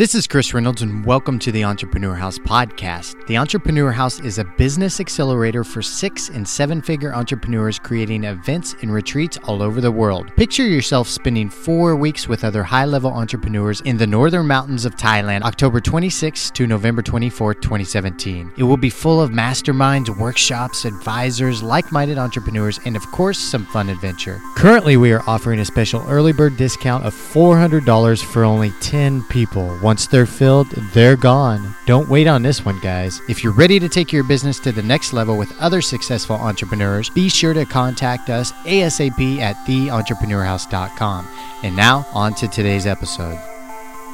This is Chris Reynolds, and welcome to the Entrepreneur House podcast. The Entrepreneur House is a business accelerator for six and seven figure entrepreneurs creating events and retreats all over the world. Picture yourself spending four weeks with other high level entrepreneurs in the northern mountains of Thailand, October 26 to November 24, 2017. It will be full of masterminds, workshops, advisors, like minded entrepreneurs, and of course, some fun adventure. Currently, we are offering a special early bird discount of $400 for only 10 people. Once they're filled, they're gone. Don't wait on this one, guys. If you're ready to take your business to the next level with other successful entrepreneurs, be sure to contact us ASAP at theentrepreneurhouse.com. And now, on to today's episode.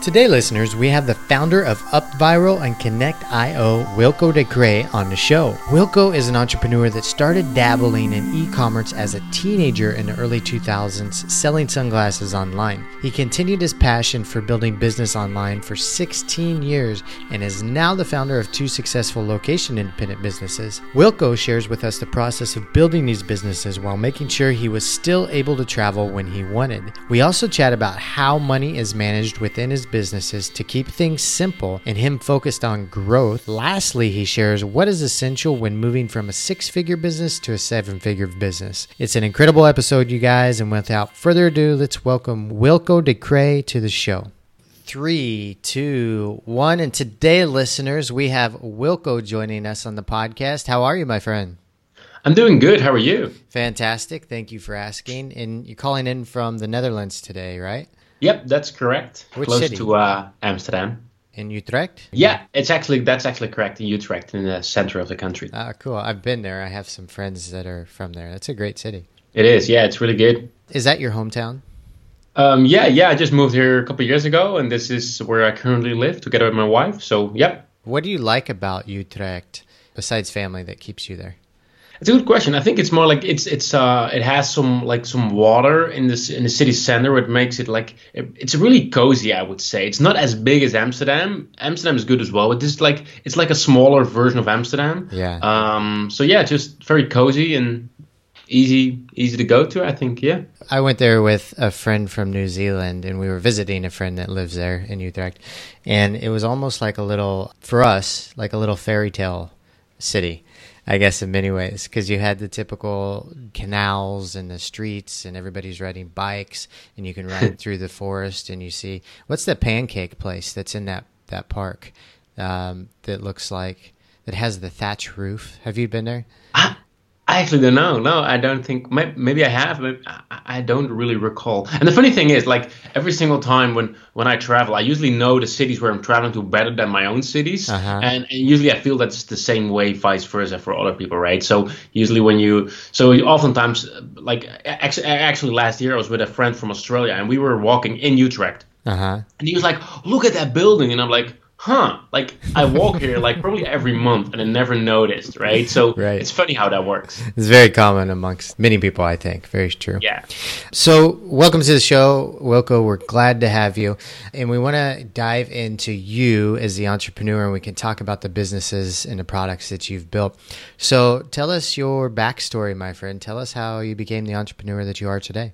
Today, listeners, we have the founder of UpViral and Connect.io, Wilco de Kreij, on the show. Wilco is an entrepreneur that started dabbling in e commerce as a teenager in the early 2000s, selling sunglasses online. He continued his passion for building business online for 16 years and is now the founder of two successful location independent businesses. Wilco shares with us the process of building these businesses while making sure he was still able to travel when he wanted. We also chat about how money is managed within his businesses to keep things simple and him focused on growth. Lastly, he shares what is essential when moving from a six figure business to a seven figure business. It's an incredible episode, you guys, and without further ado, let's welcome Wilco de Kreij to the show. Three, two, one. And today, listeners, we have Wilco joining us on the podcast. How are you, my friend? I'm doing good. How are you? Fantastic. Thank you for asking. And you're calling in from the Netherlands today, right? Yep, that's correct. Which Close city? to uh, Amsterdam. In Utrecht? Yeah, it's actually that's actually correct in Utrecht, in the center of the country. Ah, cool. I've been there. I have some friends that are from there. That's a great city. It is. Yeah, it's really good. Is that your hometown? Um, yeah, yeah. I just moved here a couple of years ago, and this is where I currently live together with my wife. So, yep. What do you like about Utrecht besides family that keeps you there? It's a good question. I think it's more like it's it's uh it has some like some water in this in the city center, which makes it like it, it's really cozy. I would say it's not as big as Amsterdam. Amsterdam is good as well, but this like it's like a smaller version of Amsterdam. Yeah. Um. So yeah, just very cozy and easy easy to go to. I think. Yeah. I went there with a friend from New Zealand, and we were visiting a friend that lives there in Utrecht, and it was almost like a little for us, like a little fairy tale city. I guess in many ways, because you had the typical canals and the streets, and everybody's riding bikes, and you can ride through the forest, and you see what's the pancake place that's in that that park um, that looks like that has the thatch roof. Have you been there? I, I actually don't know. No, I don't think. Maybe I have, but I- don't really recall. And the funny thing is, like every single time when when I travel, I usually know the cities where I'm traveling to better than my own cities, Uh-huh. and, and usually I feel that's the same way, vice versa for other people, right? So usually when you, so you oftentimes, like actually, actually last year I was with a friend from Australia, and we were walking in Utrecht, Uh huh. and he was like, "Look at that building," and I'm like. Huh? Like I walk here like probably every month and I never noticed, right? So Right. it's funny how that works. It's very common amongst many people, I think. Very true. Yeah. So, welcome to the show, Wilco. We're glad to have you. And we want to dive into you as the entrepreneur, and we can talk about the businesses and the products that you've built. So, tell us your backstory, my friend. Tell us how you became the entrepreneur that you are today.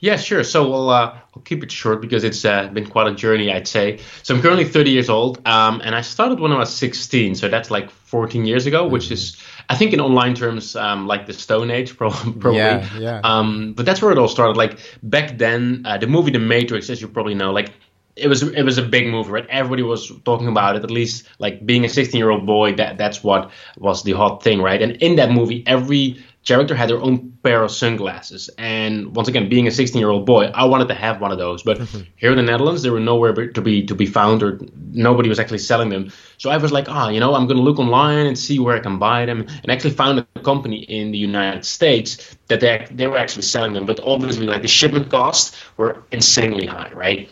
Yeah, sure. So we'll uh, I'll keep it short because it's uh, been quite a journey, I'd say. So I'm currently 30 years old, um, and I started when I was 16. So that's like 14 years ago, which is I think in online terms um, like the Stone Age, probably. Yeah, yeah. Um, but that's where it all started. Like back then, uh, the movie The Matrix, as you probably know, like it was it was a big movie, right? Everybody was talking about it. At least like being a 16 year old boy, that that's what was the hot thing, right? And in that movie, every character had their own pair of sunglasses. And once again, being a 16 year old boy, I wanted to have one of those. But here in the Netherlands, they were nowhere to be to be found, or nobody was actually selling them. So I was like, ah, you know, I'm gonna look online and see where I can buy them. And actually found a company in the United States that they they were actually selling them. But obviously, like the shipment costs were insanely high, right?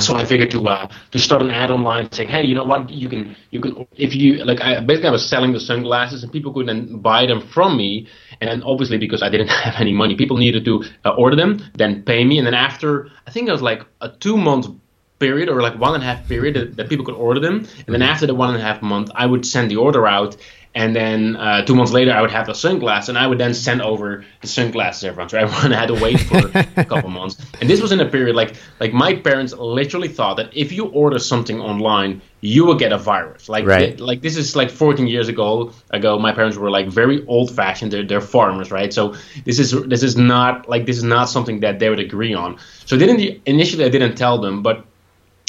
So I figured to uh, to start an ad online saying, hey, you know what, you can you can if you like I basically I was selling the sunglasses and people could then buy them from me, and obviously because I didn't have any money, people needed to uh, order them, then pay me, and then after I think it was like a two month period or like one and a half period that, that people could order them, and then after the one and a half month, I would send the order out, and then uh, two months later, I would have the sunglasses, and I would then send over the sunglasses to everyone. So everyone had to wait for a couple months. And this was in a period like like my parents literally thought that if you order something online, you will get a virus. Like right. like this is like 14 years ago. Ago, my parents were like very old fashioned. They're, they're farmers, right? So this is this is not like this is not something that they would agree on. So didn't initially I didn't tell them, but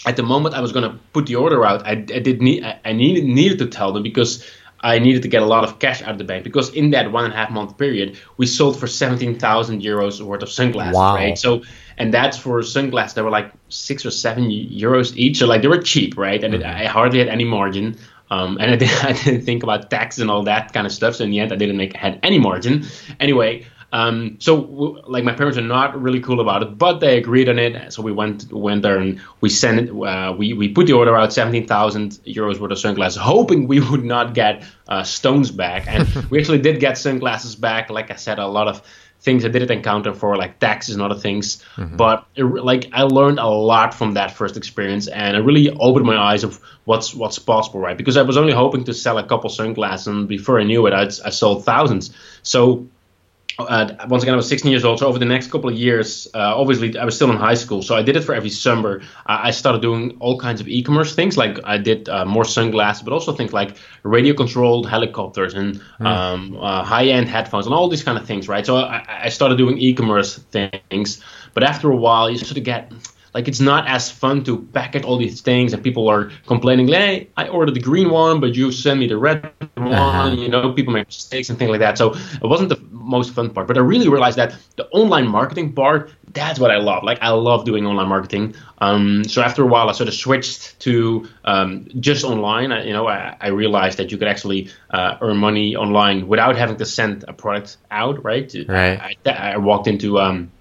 at the moment I was going to put the order out, I, I did need I needed needed to tell them because I needed to get a lot of cash out of the bank because in that one and a half month period, we sold for 17,000 euros worth of sunglasses, wow. right? So, and that's for sunglasses that were like six or seven euros each. So, like, they were cheap, right? And mm-hmm. it, I hardly had any margin. Um, and I, did, I didn't think about tax and all that kind of stuff. So, in the end, I didn't make had any margin. Anyway, um, so like my parents are not really cool about it, but they agreed on it. So we went went there and we sent it. Uh, we we put the order out, seventeen thousand euros worth of sunglasses, hoping we would not get uh, stones back. And we actually did get sunglasses back. Like I said, a lot of things I didn't encounter for like taxes and other things. Mm-hmm. But it, like I learned a lot from that first experience, and it really opened my eyes of what's what's possible, right? Because I was only hoping to sell a couple sunglasses, and before I knew it, I'd, I sold thousands. So uh, once again, I was 16 years old. So over the next couple of years, uh, obviously, I was still in high school. So I did it for every summer. I started doing all kinds of e-commerce things. Like I did uh, more sunglasses, but also things like radio-controlled helicopters and mm. um, uh, high-end headphones and all these kind of things, right? So I, I started doing e-commerce things. But after a while, you sort of get like it's not as fun to packet all these things and people are complaining hey i ordered the green one but you send me the red one uh-huh. you know people make mistakes and things like that. So it wasn't the most fun part but i really realized that the online marketing part that's what i love. Like i love doing online marketing. Um, so after a while i sort of switched to um, just online. I, you know I, I, realized that you could actually uh, earn money online without having to send a product out right? Right. I, I walked into um,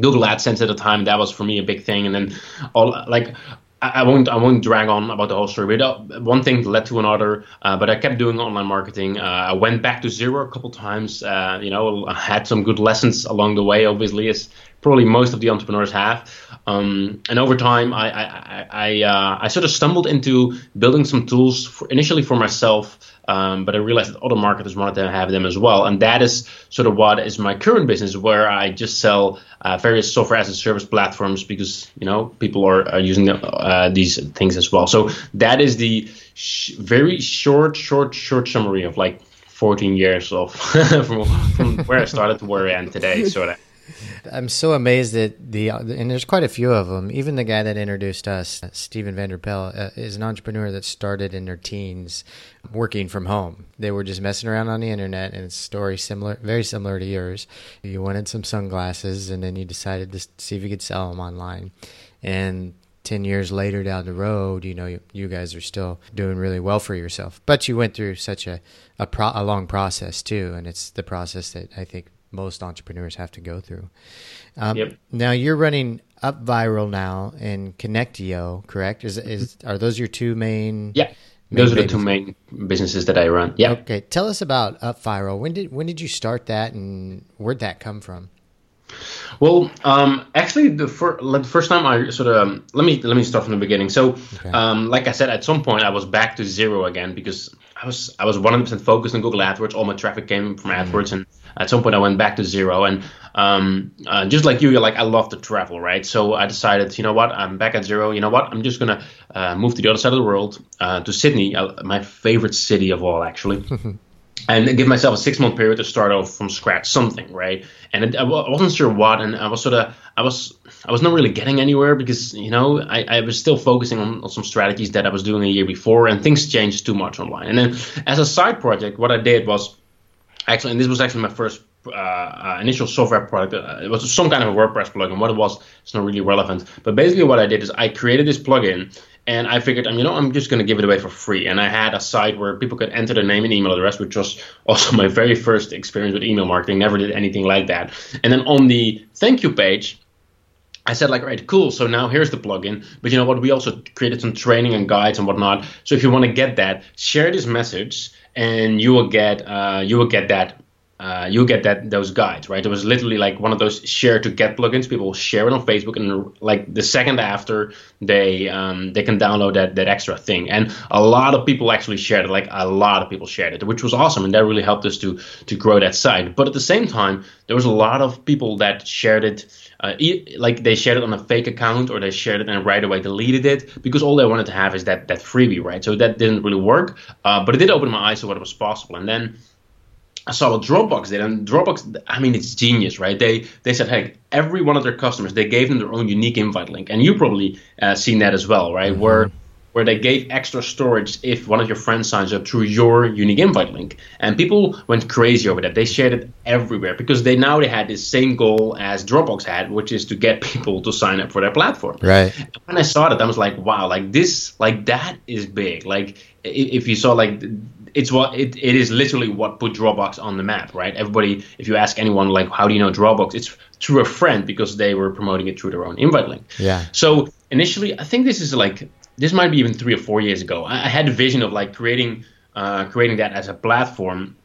Google AdSense at the time, that was for me a big thing. And then all like I, won't I won't drag on about the whole story, but uh, one thing led to another. Uh, but I kept doing online marketing. Uh, I went back to zero a couple times. Uh, you know, I had some good lessons along the way. Obviously, as probably most of the entrepreneurs have. Um, and over time, I I I, uh, I, sort of stumbled into building some tools for, initially for myself um, but I realized that other marketers wanted to have them as well. And that is sort of what is my current business, where I just sell uh, various software as a service platforms because you know people are, are using the, uh, these things as well. So that is the sh- very short, short, short summary of like 14 years of from, from where I started to where I am today, sort of. I'm so amazed that the and there's quite a few of them. Even the guy that introduced us, Steven Vanderpel, uh, is an entrepreneur that started in their teens, working from home. They were just messing around on the internet, and it's a story similar, very similar to yours. You wanted some sunglasses, and then you decided to see if you could sell them online, and 10 years later down the road, you know, you, you, guys are still doing really well for yourself. But you went through such a, a, pro, a long process too. And it's the process that I think most entrepreneurs have to go through. Um, yep. Now you're running Up Viral now and Connectio, correct? Is is are those your two main? Yeah, main those are the two main businesses that I run. Yeah. Okay, tell us about Up Viral. When did when did you start that, and where'd that come from? Well, um, actually, the, fir- the, first time I sort of um, let me let me start from the beginning. So, okay. um, like I said, at some point I was back to zero again because I was I was 100% focused on Google AdWords. All my traffic came from mm-hmm. AdWords, and at some point I went back to zero. And um, uh, just like you, you're like I love to travel, right? So I decided, you know what, I'm back at zero. You know what, I'm just gonna uh, move to the other side of the world, uh, to Sydney, uh, my favorite city of all, actually. and give myself a six month period to start off from scratch something right and it, I wasn't sure what and i was sort of i was i was not really getting anywhere because you know i, I was still focusing on, on, some strategies that i was doing a year before and things changed too much online and then as a side project what i did was actually and this was actually my first uh, uh, initial software product. Uh, it was some kind of a WordPress plugin. What it was, it's not really relevant. But basically, what I did is I created this plugin, and I figured, um, you know, I'm just going to give it away for free. And I had a site where people could enter their name and email address, which was also my very first experience with email marketing. Never did anything like that. And then on the thank you page, I said like, right, cool. So now here's the plugin. But you know what? We also created some training and guides and whatnot. So if you want to get that, share this message, and you will get uh, you will get that uh, you get that those guides, right? It was literally like one of those share to get plugins. People share it on Facebook, and like the second after, they um, they can download that that extra thing. And a lot of people actually shared it. Like a lot of people shared it, which was awesome, and that really helped us to to grow that site. But at the same time, there was a lot of people that shared it. Uh, like they shared it on a fake account or they shared it and right away deleted it because all they wanted to have is that that freebie, right? So that didn't really work, uh, but it did open my eyes to what was possible. And then I saw what Dropbox did, and Dropbox, I mean, it's genius, right? They they said, hey, every one of their customers, they gave them their own unique invite link, and you probably uh, seen that as well, right? Mm-hmm. Where where they gave extra storage if one of your friends signs up through your unique invite link, and people went crazy over that. They shared it everywhere because they now they had the same goal as Dropbox had, which is to get people to sign up for their platform. Right. And when I saw that, I was like, wow, like this, like that is big. Like if you saw like it's what it, it is literally what put Dropbox on the map, right? Everybody, if you ask anyone like how do you know Dropbox, it's through a friend because they were promoting it through their own invite link. Yeah. So initially, I think this is like this might be even three or four years ago. I, I had a vision of like creating uh, creating that as a platform.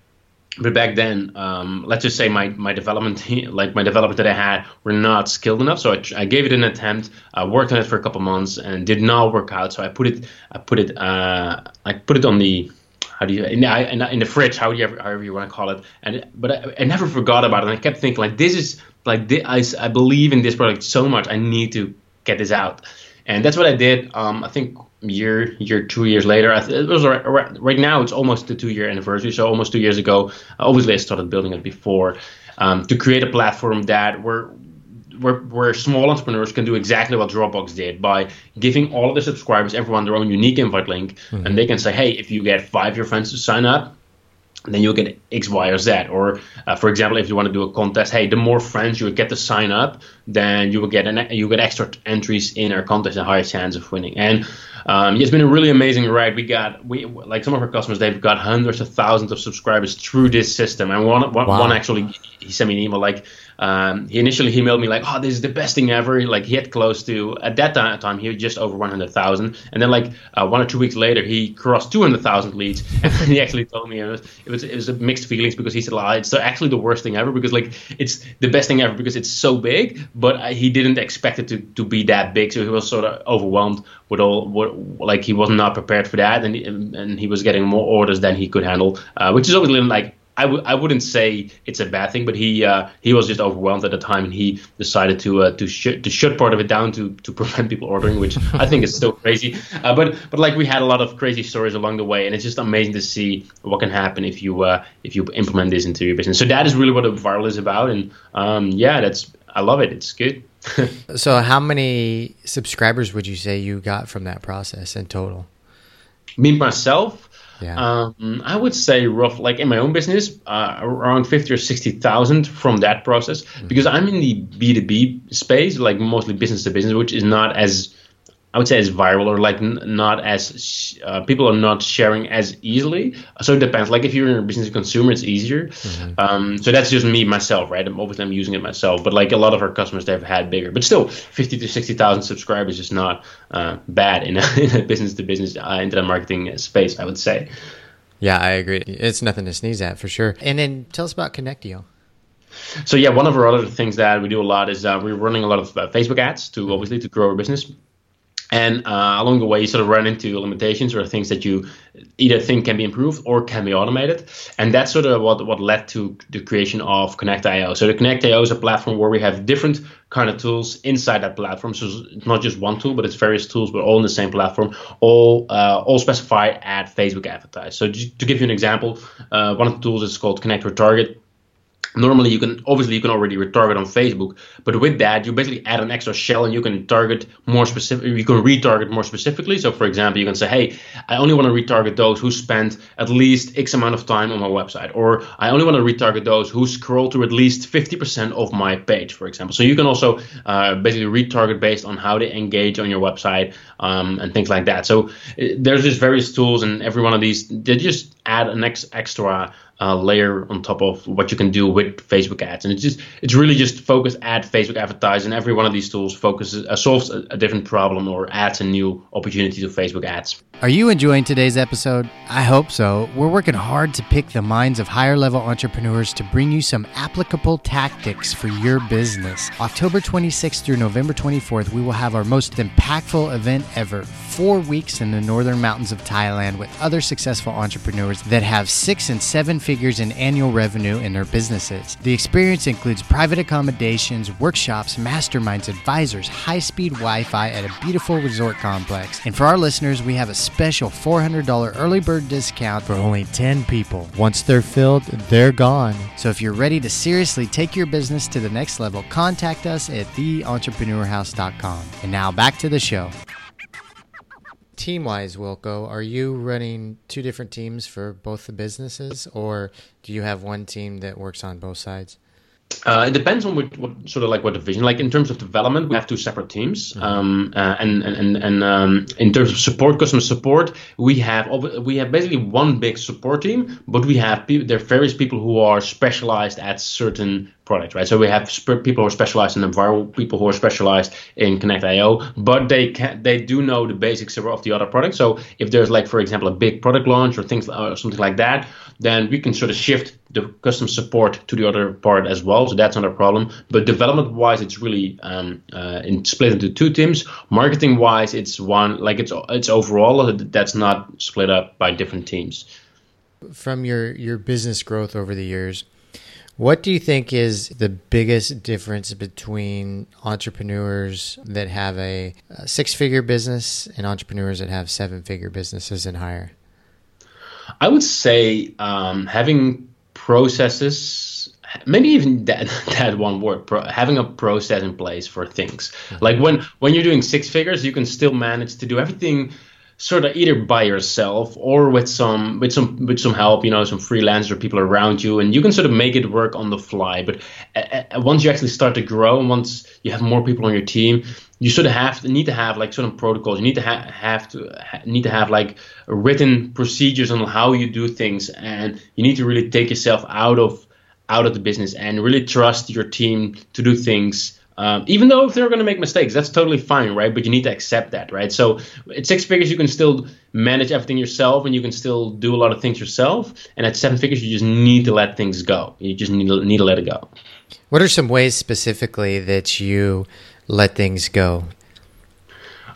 But back then, um, let's just say my, my development like my developers that I had were not skilled enough. So I, I gave it an attempt. I worked on it for a couple months and did not work out. So I put it I put it uh, I put it on the how do you in, in the fridge how do you ever, however you want to call it. And but I, I, never forgot about it. And I kept thinking like this is like this, I, I believe in this product so much I need to get this out. And that's what I did um, I think year year two years later. It was right, right now it's almost the two year anniversary so almost two years ago obviously I started building it before um, to create a platform that where where, where small entrepreneurs can do exactly what Dropbox did by giving all of the subscribers, everyone their own unique invite link, mm-hmm. and they can say, hey, if you get five of your friends to sign up, then you'll get X, Y, or Z. Or, uh, for example, if you want to do a contest, hey, the more friends you get to sign up, then you will get an you get extra entries in our contest and higher chance of winning. And um, it's been a really amazing ride. We got we like some of our customers, they've got hundreds of thousands of subscribers through this system. And one one, wow. one actually, he sent me an email like um, he initially emailed me like, "Oh, this is the best thing ever!" Like he had close to at that time he had just over 100,000, and then like uh, one or two weeks later he crossed 200,000 leads, and he actually told me it was it was, it was mixed feelings because he said, oh, "It's actually the worst thing ever because like it's the best thing ever because it's so big, but he didn't expect it to, to be that big, so he was sort of overwhelmed with all what like he was not prepared for that, and and he was getting more orders than he could handle, uh, which is obviously like I w- I wouldn't say it's a bad thing, but he uh, he was just overwhelmed at the time, and he decided to uh, to sh- to shut part of it down to to prevent people ordering, which I think is still crazy. Uh, but but like we had a lot of crazy stories along the way, and it's just amazing to see what can happen if you uh, if you implement this into your business. So that is really what UpViral is about, and um, yeah, that's I love it. It's good. so how many subscribers would you say you got from that process in total? Me myself. Yeah. Um, I would say rough, like in my own business, uh, around fifty or sixty thousand from that process, mm-hmm. because I'm in the B two B space, like mostly business to business, which is not as I would say as viral or like n- not as uh, people are not sharing as easily. So it depends. Like if you're in a business consumer, it's easier. Mm-hmm. Um, so that's just me myself, right? I'm obviously I'm using it myself, but like a lot of our customers, they've had bigger. But still, fifty to sixty thousand subscribers is not uh, bad in a, business to business uh, internet marketing space. I would say. Yeah, I agree. It's nothing to sneeze at for sure. And then tell us about Connectio. So yeah, one of our other things that we do a lot is uh, we're running a lot of uh, Facebook ads to obviously to grow our business. And uh, along the way, you sort of run into limitations or things that you either think can be improved or can be automated. And that's sort of what, what led to the creation of Connect.io. So the Connect.io is a platform where we have different kind of tools inside that platform. So it's not just one tool, but it's various tools, but all in the same platform, all uh, all specified at Facebook Advertise. So to give you an example, uh, one of the tools is called Connect Retarget normally you can obviously you can already retarget on facebook but with that you basically add an extra shell and you can target more specific you can retarget more specifically. So for example you can say hey i only want to retarget those who spend at least x amount of time on my website or i only want to retarget those who scroll to at least 50% of my page for example. So you can also uh, basically retarget based on how they engage on your website um, and things like that. So uh, there's just various tools and every one of these. They just add an ex- extra uh, layer on top of what you can do with Facebook ads. And it's just it's really just focus at Facebook advertising. Every one of these tools focuses uh, solves a, a different problem or adds a new opportunity to Facebook ads. Are you enjoying today's episode? I hope so. We're working hard to pick the minds of higher level entrepreneurs to bring you some applicable tactics for your business. October 26th through November 24th, we will have our most impactful event ever. Four weeks in the northern mountains of Thailand with other successful entrepreneurs that have six and seven figures in annual revenue in their businesses. The experience includes private accommodations, workshops, masterminds, advisors, high speed Wi Fi at a beautiful resort complex. And for our listeners, we have a special $400 early bird discount for only 10 people. Once they're filled, they're gone. So if you're ready to seriously take your business to the next level, contact us at theentrepreneurhouse.com. And now back to the show. Team wise, Wilco, are you running two different teams for both the businesses, or do you have one team that works on both sides? Uh, it depends on what, what, sort of like what division. Like in terms of development, we have two separate teams, mm-hmm. um, uh, and and and um, in terms of support, customer support, we have we have basically one big support team, but we have people. There are various people who are specialized at certain products, right? So we have sp- people who are specialized in UpViral, people who are specialized in Connect.io, but they can they do know the basics of the other products. So if there's like, for example, a big product launch or things or something like that, then we can sort of shift the custom support to the other part as well. So that's not a problem. But development wise, it's really um, uh, in, split into two teams. Marketing wise, it's one like it's it's overall that's not split up by different teams. From your your business growth over the years, what do you think is the biggest difference between entrepreneurs that have a, six figure business and entrepreneurs that have seven figure businesses and higher? I would say um, having processes, maybe even that, that one word, pro, having a process in place for things. Mm-hmm. Like when when you're doing six figures, you can still manage to do everything sort of either by yourself or with some with some with some help you know some freelancer people around you and you can sort of make it work on the fly. But uh, once you actually start to grow and once you have more people on your team you sort of have to need to have like certain protocols. You need to ha- have to ha- need to have like written procedures on how you do things and you need to really take yourself out of out of the business and really trust your team to do things um, even though if they're going to make mistakes, that's totally fine, right? But you need to accept that, right? So at six figures, you can still manage everything yourself, and you can still do a lot of things yourself. And at seven figures, you just need to let things go. You just need to, need to let it go. What are some ways specifically that you let things go?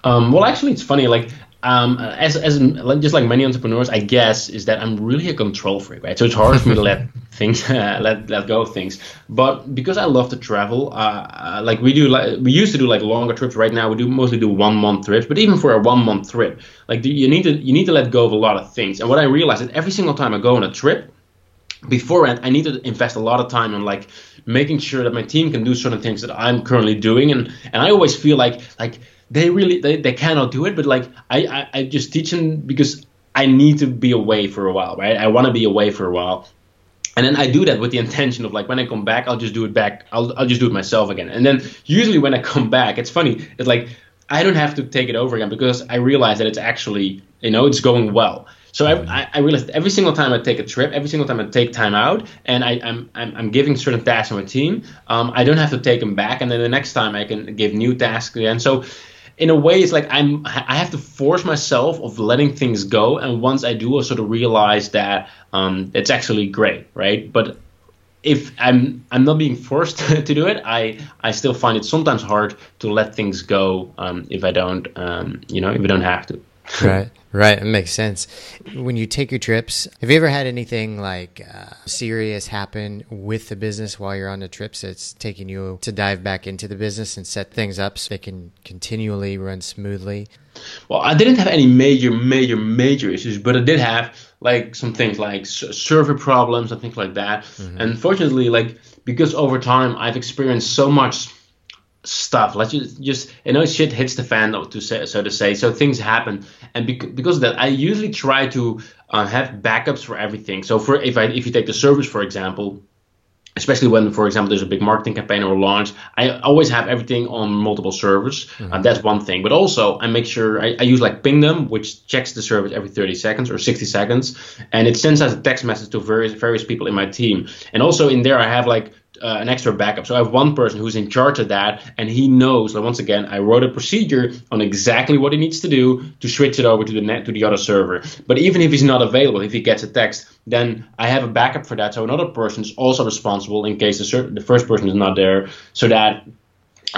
Um, well, actually, it's funny. Like um, as as just like many entrepreneurs, I guess is that I'm really a control freak, right? So it's hard for me to let things uh, let let go of things. But because I love to travel, uh, uh, like we do, like we used to do like longer trips. Right now, we do mostly do one month trips. But even for a one month trip, like you need to you need to let go of a lot of things. And what I realized is every single time I go on a trip, beforehand i need to invest a lot of time on like making sure that my team can do certain things that i'm currently doing and and i always feel like like they really they, they cannot do it but like I, I i just teach them because i need to be away for a while right i want to be away for a while and then I do that with the intention of like when I come back, I'll just do it back. I'll I'll just do it myself again. And then usually when I come back, it's funny. It's like I don't have to take it over again because I realize that it's actually you know it's going well. So I, I realized every single time I take a trip, every single time I take time out, and I, am I'm, I'm giving certain tasks to my team, um, I don't have to take them back, and then the next time I can give new tasks again. So in a way, it's like I'm I have to force myself of letting things go, and once I do, I sort of realize that um, it's actually great, right? But if I'm I'm not being forced to do it, I I still find it sometimes hard to let things go um, if I don't um, you know if I don't have to. Right. Right, it makes sense. When you take your trips, have you ever had anything like uh, serious happen with the business while you're on the trips that's taking you to dive back into the business and set things up so they can continually run smoothly? Well, I didn't have any major, major, major issues, but I did have like some things like server problems and things like that. Mm-hmm. And fortunately, like because over time I've experienced so much stuff. Let's just, just you know, shit hits the fan, to say, so to say. So things happen, and bec- because of that, I usually try to uh, have backups for everything. So for if I if you take the service for example, especially when, for example, there's a big marketing campaign or launch, I always have everything on multiple servers. Mm-hmm. Uh, that's one thing. But also, I make sure I, I, use like Pingdom, which checks the service every 30 seconds or 60 seconds, and it sends out a text message to various various people in my team. And also in there, I have like uh, an extra backup. So I have one person who's in charge of that, and he knows. Like once again, I wrote a procedure on exactly what he needs to do to switch it over to the net to the other server. But even if he's not available, if he gets a text, then I have a backup for that. So another person is also responsible in case the, certain, the first person is not there, so that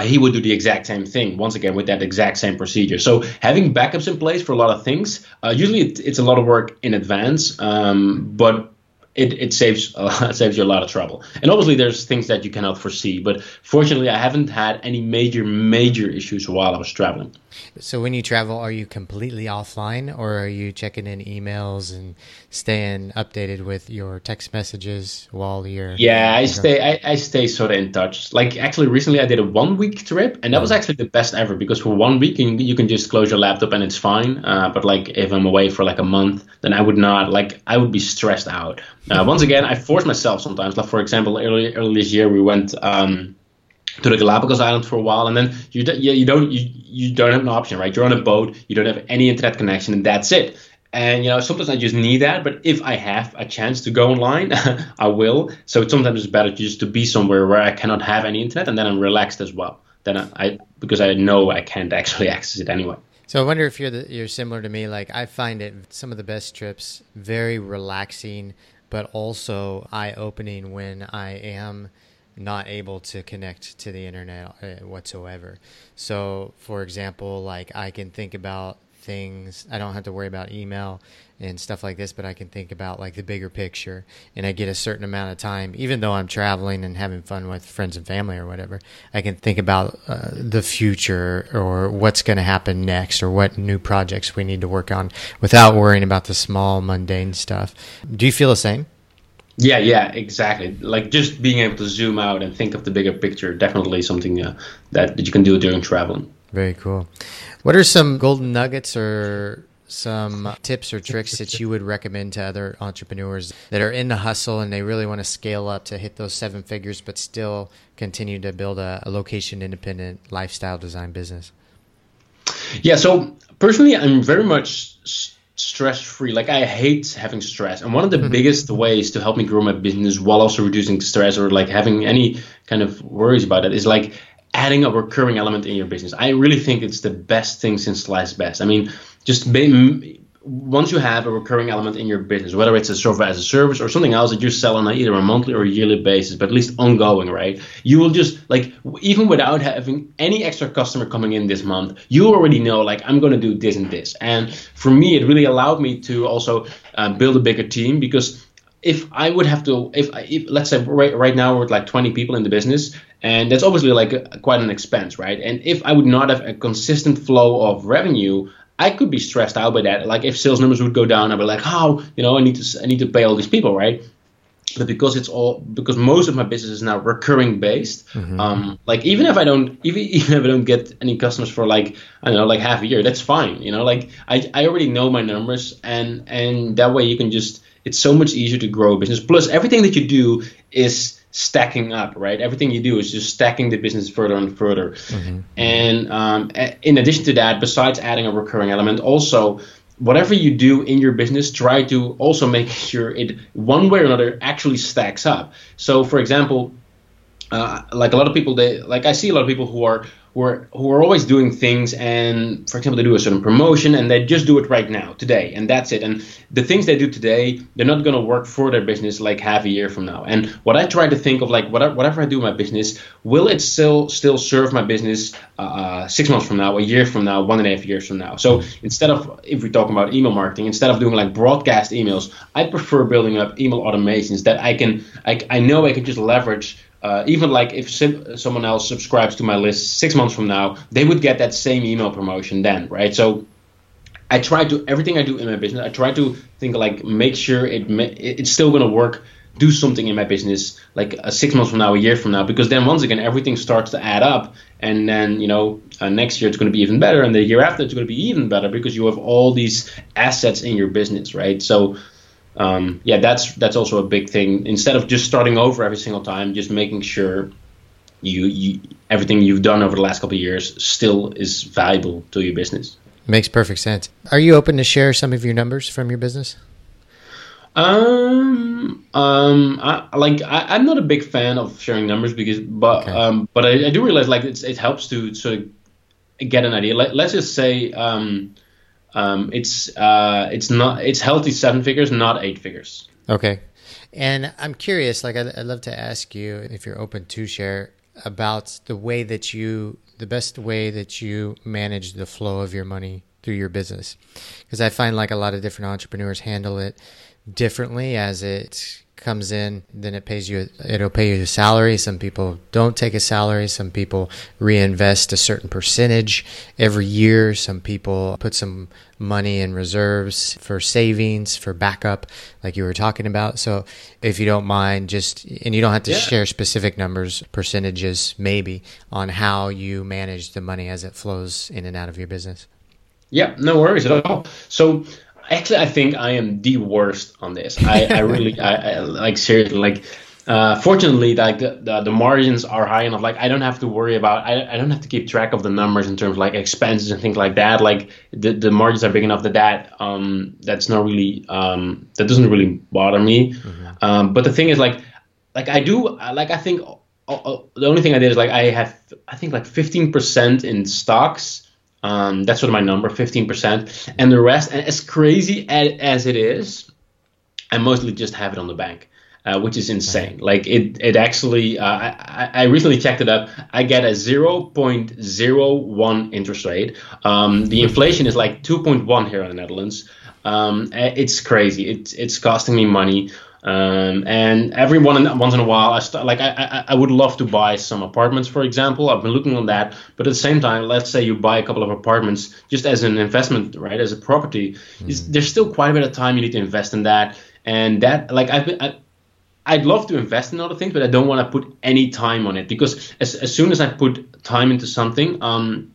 he would do the exact same thing once again with that exact same procedure. So having backups in place for a lot of things, uh, usually it, it's a lot of work in advance, um, but it, it saves uh, saves you a lot of trouble. And obviously, there's things that you cannot foresee. But fortunately, I haven't had any major major issues while I was traveling. So when you travel, are you completely offline, or are you checking in emails and staying updated with your text messages while you're? Yeah, I stay. I, I stay sort of in touch. Like actually, recently I did a one week trip, and that was oh. actually the best ever because for one week you can, you can just close your laptop and it's fine. Uh, but like if I'm away for like a month, then I would not. Like I would be stressed out. Uh, once again, I force myself sometimes. Like for example, early early this year we went. Um, to the Galapagos Island for a while, and then you you, you don't you, you don't have an option, right? You're on a boat, you don't have any internet connection, and that's it. And you know, sometimes I just need that. But if I have a chance to go online, I will. So sometimes it's better just to be somewhere where I cannot have any internet, and then I'm relaxed as well. Then I, I because I know I can't actually access it anyway. So I wonder if you're the, you're similar to me. Like I find it some of the best trips very relaxing, but also eye opening when I am not able to connect to the internet uh, whatsoever. So, for example, like I can think about things, I don't have to worry about email and stuff like this, but I can think about like the bigger picture and I get a certain amount of time, even though I'm traveling and having fun with friends and family or whatever. I can think about uh, the future or what's going to happen next or what new projects we need to work on without worrying about the small, mundane stuff. Do you feel the same? Yeah, yeah, exactly. Like just being able to zoom out and think of the bigger picture, definitely something uh, that, that you can do during traveling. Very cool. What are some golden nuggets or some tips or tricks that you would recommend to other entrepreneurs that are in the hustle and they really want to scale up to hit those seven figures, but still continue to build a, a location independent lifestyle design business? Yeah, so personally, I'm very much stress free. Like I hate having stress, and one of the mm-hmm. biggest ways to help me grow my business while also reducing stress or like having any kind of worries about it is like adding a recurring element in your business. I really think it's the best thing since sliced best. I mean, just be, once you have a recurring element in your business, whether it's a software as a service or something else that you sell on either a monthly or yearly basis, but at least ongoing, right? You will just like even without having any extra customer coming in this month, you already know like I'm going to do this and this. And for me, it really allowed me to also uh, build a bigger team because if I would have to, if, if let's say right, right now we're like 20 people in the business, and that's obviously like a, quite an expense, right? And if I would not have a consistent flow of revenue, I could be stressed out by that. Like if sales numbers would go down, I'd be like, how you know I need to I need to pay all these people, right? But because it's all because most of my business is now recurring based, mm-hmm. um, like even if I don't even even if I don't get any customers for like I don't know like half a year, that's fine. You know, like I I already know my numbers, and and that way you can just it's so much easier to grow a business. Plus everything that you do is stacking up, right? Everything you do is just stacking the business further and further. Mm-hmm. And um, in addition to that, besides adding a recurring element, also whatever you do in your business, try to also make sure it one way or another actually stacks up. So, for example, uh, like a lot of people, they like I see a lot of people who are who are who are always doing things and for example they do a certain promotion and they just do it right now today and that's it. And the things they do today they're not going to work for their business like half a year from now. And what i try to think of like whatever, whatever i do in my business will it still still serve my business uh, uh, six months from now a year from now one and a half years from now? So instead of if we're talking about email marketing instead of doing like broadcast emails i prefer building up email automations that i can i, I know i can just leverage uh, even like if sim- someone else subscribes to my list six months from now, they would get that same email promotion then, right? So I try to everything I do in my business. I try to think like make sure it it's still gonna work. Do something in my business like uh, six months from now, a year from now, because then once again everything starts to add up, and then you know uh, next year it's going to be even better, and the year after it's going to be even better because you have all these assets in your business, right? So um, yeah, that's that's also a big thing. Instead of just starting over every single time, just making sure you, you everything you've done over the last couple of years still is valuable to your business. Makes perfect sense. Are you open to share some of your numbers from your business? Um, um, I, like I, am not a big fan of sharing numbers because, but okay. um, but I, I, do realize like it's, it helps to sort of get an idea. Let, let's just say um, um, it's uh, it's not it's healthy seven figures, not eight figures. Okay, and I'm curious. Like I'd, I'd love to ask you if you're open to share about the way that you the best way that you manage the flow of your money through your business because I find like a lot of different entrepreneurs handle it differently as it comes in then it pays you it'll pay you a salary. Some people don't take a salary. Some people reinvest a certain percentage every year. Some people put some money in reserves for savings for backup like you were talking about. So if you don't mind just and you don't have to yeah. share specific numbers percentages maybe on how you manage the money as it flows in and out of your business. Yeah no worries at all. So actually i think i am the worst on this. I, I really I, I, like seriously like uh, fortunately like the, the, the, margins are high enough. Like i don't have to worry about I, I don't have to keep track of the numbers in terms of like expenses and things like that. Like the, the margins are big enough that that um that's not really um that doesn't really bother me. Mm-hmm. um but the thing is like like i do like i think uh, uh, the only thing i did is like i have i think like 15% in stocks um, that's sort of my number, 15%. And the rest, and as crazy as it is, I mostly just have it on the bank. Uh, which is insane. Like it, it actually. Uh, I, I recently checked it up. I get a 0.01 interest rate. Um, the inflation is like 2.1 here in the Netherlands. Um, it's crazy. It's it's costing me money. Um, and every one once in a while, I start, like I, I, I would love to buy some apartments, for example. I've been looking on that, but at the same time, let's say you buy a couple of apartments just as an investment, right, as a property. Mm. There's still quite a bit of time you need to invest in that, and that like I've been. I, I'd love to invest in other things, but I don't want to put any time on it because as, as soon as I put time into something, um,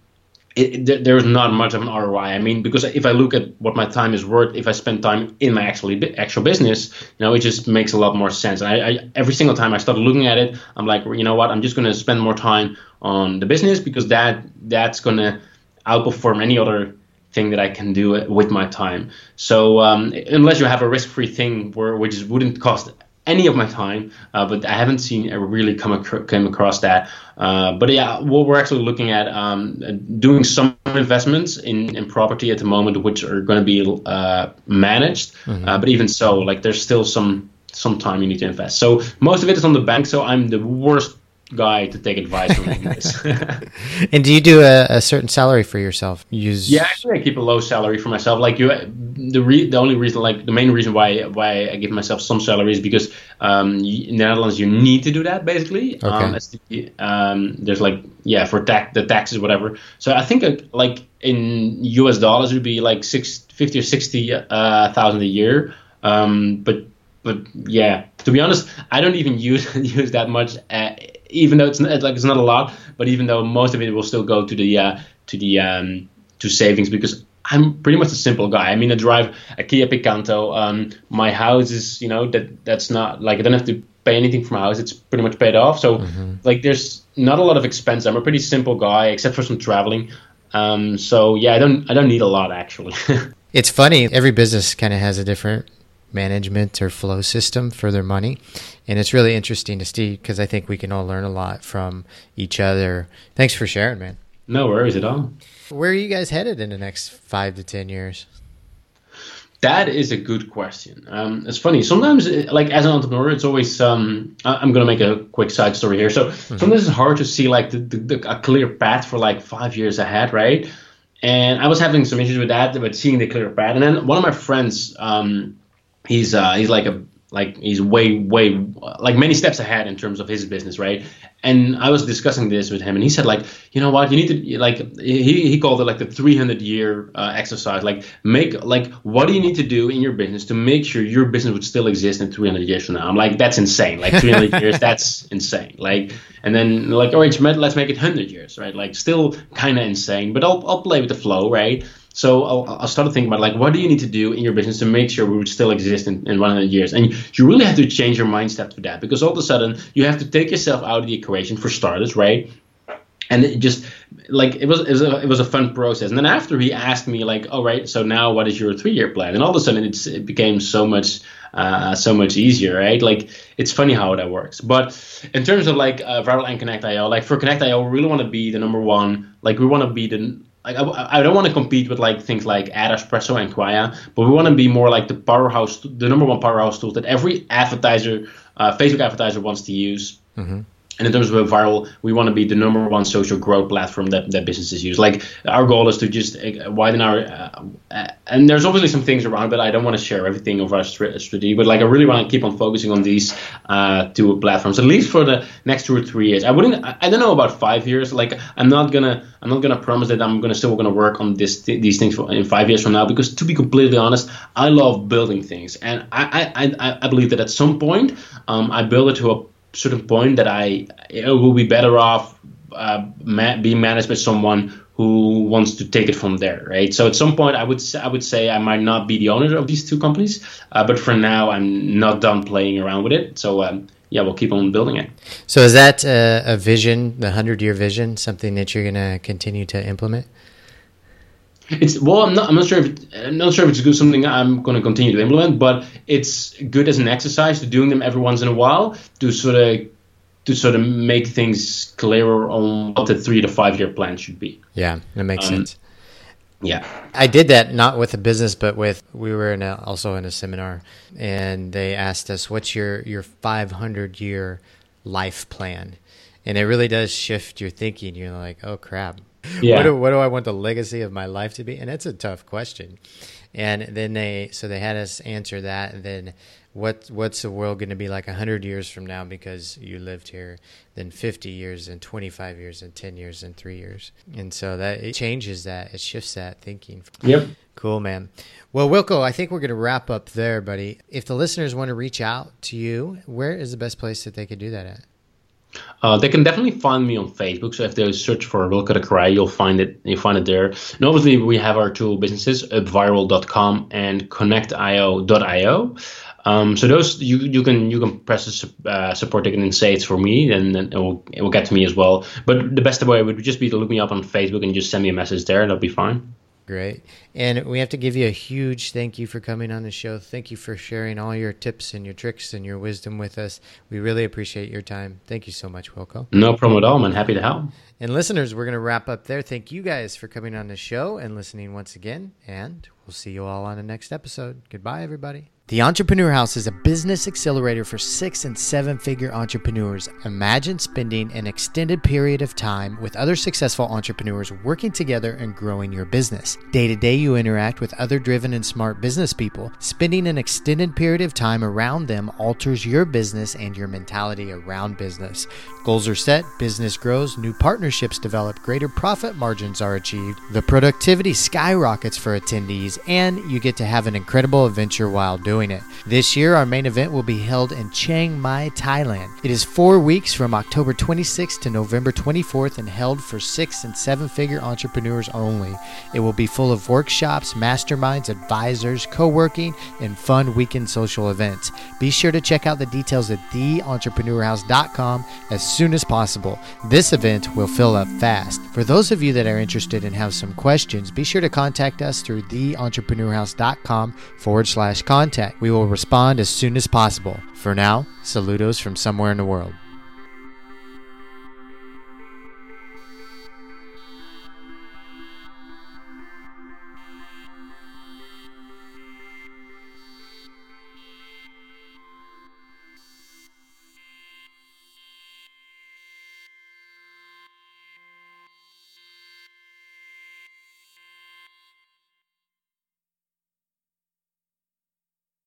it, it, there's not much of an ROI. I mean, because if I look at what my time is worth, if I spend time in my actually actual business, you know, it just makes a lot more sense. I, I, every single time I start looking at it, I'm like, you know what? I'm just going to spend more time on the business because that that's going to outperform any other thing that I can do with my time. So um, unless you have a risk-free thing where which wouldn't cost any of my time, uh, but I haven't seen a really come ac- came across that. Uh, but yeah, what we're actually looking at um, doing some investments in, in property at the moment, which are going to be uh, managed. Mm-hmm. Uh, but even so, like there's still some some time you need to invest. So most of it is on the bank. So I'm the worst guy to take advice from this. and do you do a, a, certain salary for yourself? Use yeah, actually, I keep a low salary for myself. Like you, the re- the only reason, like the main reason why why I give myself some salary is because um, in the Netherlands you need to do that basically. Okay. Um, the, um, there's like yeah for tax the taxes whatever. So I think uh, like in U.S. dollars it would be like six fifty or sixty uh, thousand a year. Um, but but yeah, to be honest, I don't even use use that much. Uh, even though it's not, like it's not a lot, but even though most of it will still go to the uh, to the um, to savings because I'm pretty much a simple guy. I mean, I drive a Kia Picanto. Um, my house is, you know, that that's not like I don't have to pay anything for my house. It's pretty much paid off. So mm-hmm. like, there's not a lot of expense. I'm a pretty simple guy, except for some traveling. Um, so yeah, I don't I don't need a lot actually. it's funny. Every business kind of has a different management or flow system for their money. And it's really interesting to see because I think we can all learn a lot from each other. Thanks for sharing, man. No worries at all. Where are you guys headed in the next five to 10 years? That is a good question. Um, it's funny. Sometimes, uh, like as an entrepreneur, it's always. Um, I'm gonna make a quick side story here. So mm-hmm. sometimes it's hard to see like the, the, the, a clear path for like five years ahead, right? And I was having some issues with that, but seeing the clear path. And then one of my friends, um, he's uh, he's like a like he's way way like many steps ahead in terms of his business right? And i was discussing this with him and he said like you know what? You need to like he, he called it like the 300 year uh, exercise. Like make like what do you need to do in your business to make sure your business would still exist in 300 years from now? I'm like that's insane. Like 300 years that's insane. Like and then like all right let's make it 100 years right? Like still kind of insane but I'll, I'll play with the flow right So I, I started thinking about like, what do you need to do in your business to make sure we would still exist in, in 100 years? And you really have to change your mindset for that because all of a sudden you have to take yourself out of the equation for starters, right? and it just like it was it was, a, it was a fun process and then after he asked me like all right so now what is your three year plan and all of a sudden it's, it became so much uh, so much easier right like it's funny how that works but in terms of like uh, viral and connect.io like for connect.io we really want to be the number one like we want to be the like I, I don't want to compete with like things like AdEspresso and Qwaya, but we want to be more like the powerhouse, the number one powerhouse tool that every advertiser, uh, Facebook advertiser wants to use. Mm-hmm and in terms of viral, we want to be the number one social growth platform that, that businesses use. Like our goal is to just uh, widen our, uh, uh, and there's obviously some things around, but I don't want to share everything of our strategy. But like I really want to keep on focusing on these uh, two platforms, at least for the next two or three years. I wouldn't, I don't know about five years. Like I'm not gonna, I'm not gonna promise that I'm gonna still gonna work on this these things for, in five years from now. Because to be completely honest, I love building things, and I I, I, I believe that at some point um, I build it to a certain point that I it will be better off uh, ma- being managed by someone who wants to take it from there, right? So at some point, I would I would say I might not be the owner of these two companies, uh, but for now, I'm not done playing around with it. So um, yeah, we'll keep on building it. So is that a, a vision, the hundred year vision, something that you're going to continue to implement? It's well, I'm not. I'm not sure if I'm not sure if it's good something I'm going to continue to implement, but it's good as an exercise to doing them every once in a while to sort of to sort of make things clearer on what the three to five year plan should be. Yeah, that makes um, sense. Yeah, I did that not with a business, but with we were in a, also in a seminar, and they asked us, "What's your your 500 year life plan?" And it really does shift your thinking. You're like, "Oh crap, yeah. what, do, what do I want the legacy of my life to be? And it's a tough question. And then they, so they had us answer that. And then what, what's the world going to be like 100 years from now because you lived here, then 50 years and 25 years and 10 years and three years. And so that it changes that, it shifts that thinking. Yep. Cool, man. Well, Wilco, I think we're going to wrap up there, buddy. If the listeners want to reach out to you, where is the best place that they could do that at? Uh, they can definitely find me on Facebook. So if they search for Wilco de Kreij, you'll find it. You find it there. And obviously, we have our two businesses, upviral.com and connectio.io. Um, so those you you can you can press the uh, support ticket and say it's for me, and then it will it will get to me as well. But the best way would just be to look me up on Facebook and just send me a message there. That'll be fine. Great. And we have to give you a huge thank you for coming on the show. Thank you for sharing all your tips and your tricks and your wisdom with us. We really appreciate your time. Thank you so much, Wilco. No problem at all. I'm happy to help. And listeners, we're going to wrap up there. Thank you guys for coming on the show and listening once again. And we'll see you all on the next episode. Goodbye, everybody. The Entrepreneur House is a business accelerator for six and seven figure entrepreneurs. Imagine spending an extended period of time with other successful entrepreneurs working together and growing your business. Day to day, you interact with other driven and smart business people. Spending an extended period of time around them alters your business and your mentality around business. Goals are set, business grows, new partnerships develop, greater profit margins are achieved, the productivity skyrockets for attendees, and you get to have an incredible adventure while doing it. This year, our main event will be held in Chiang Mai, Thailand. It is four weeks from October 26th to November 24th and held for six and seven figure entrepreneurs only. It will be full of workshops, masterminds, advisors, co working, and fun weekend social events. Be sure to check out the details at theentrepreneurhouse.com as soon as possible. This event will fill up fast. For those of you that are interested and have some questions, be sure to contact us through theentrepreneurhouse.com forward slash contact. We will respond as soon as possible. For now, saludos from somewhere in the world.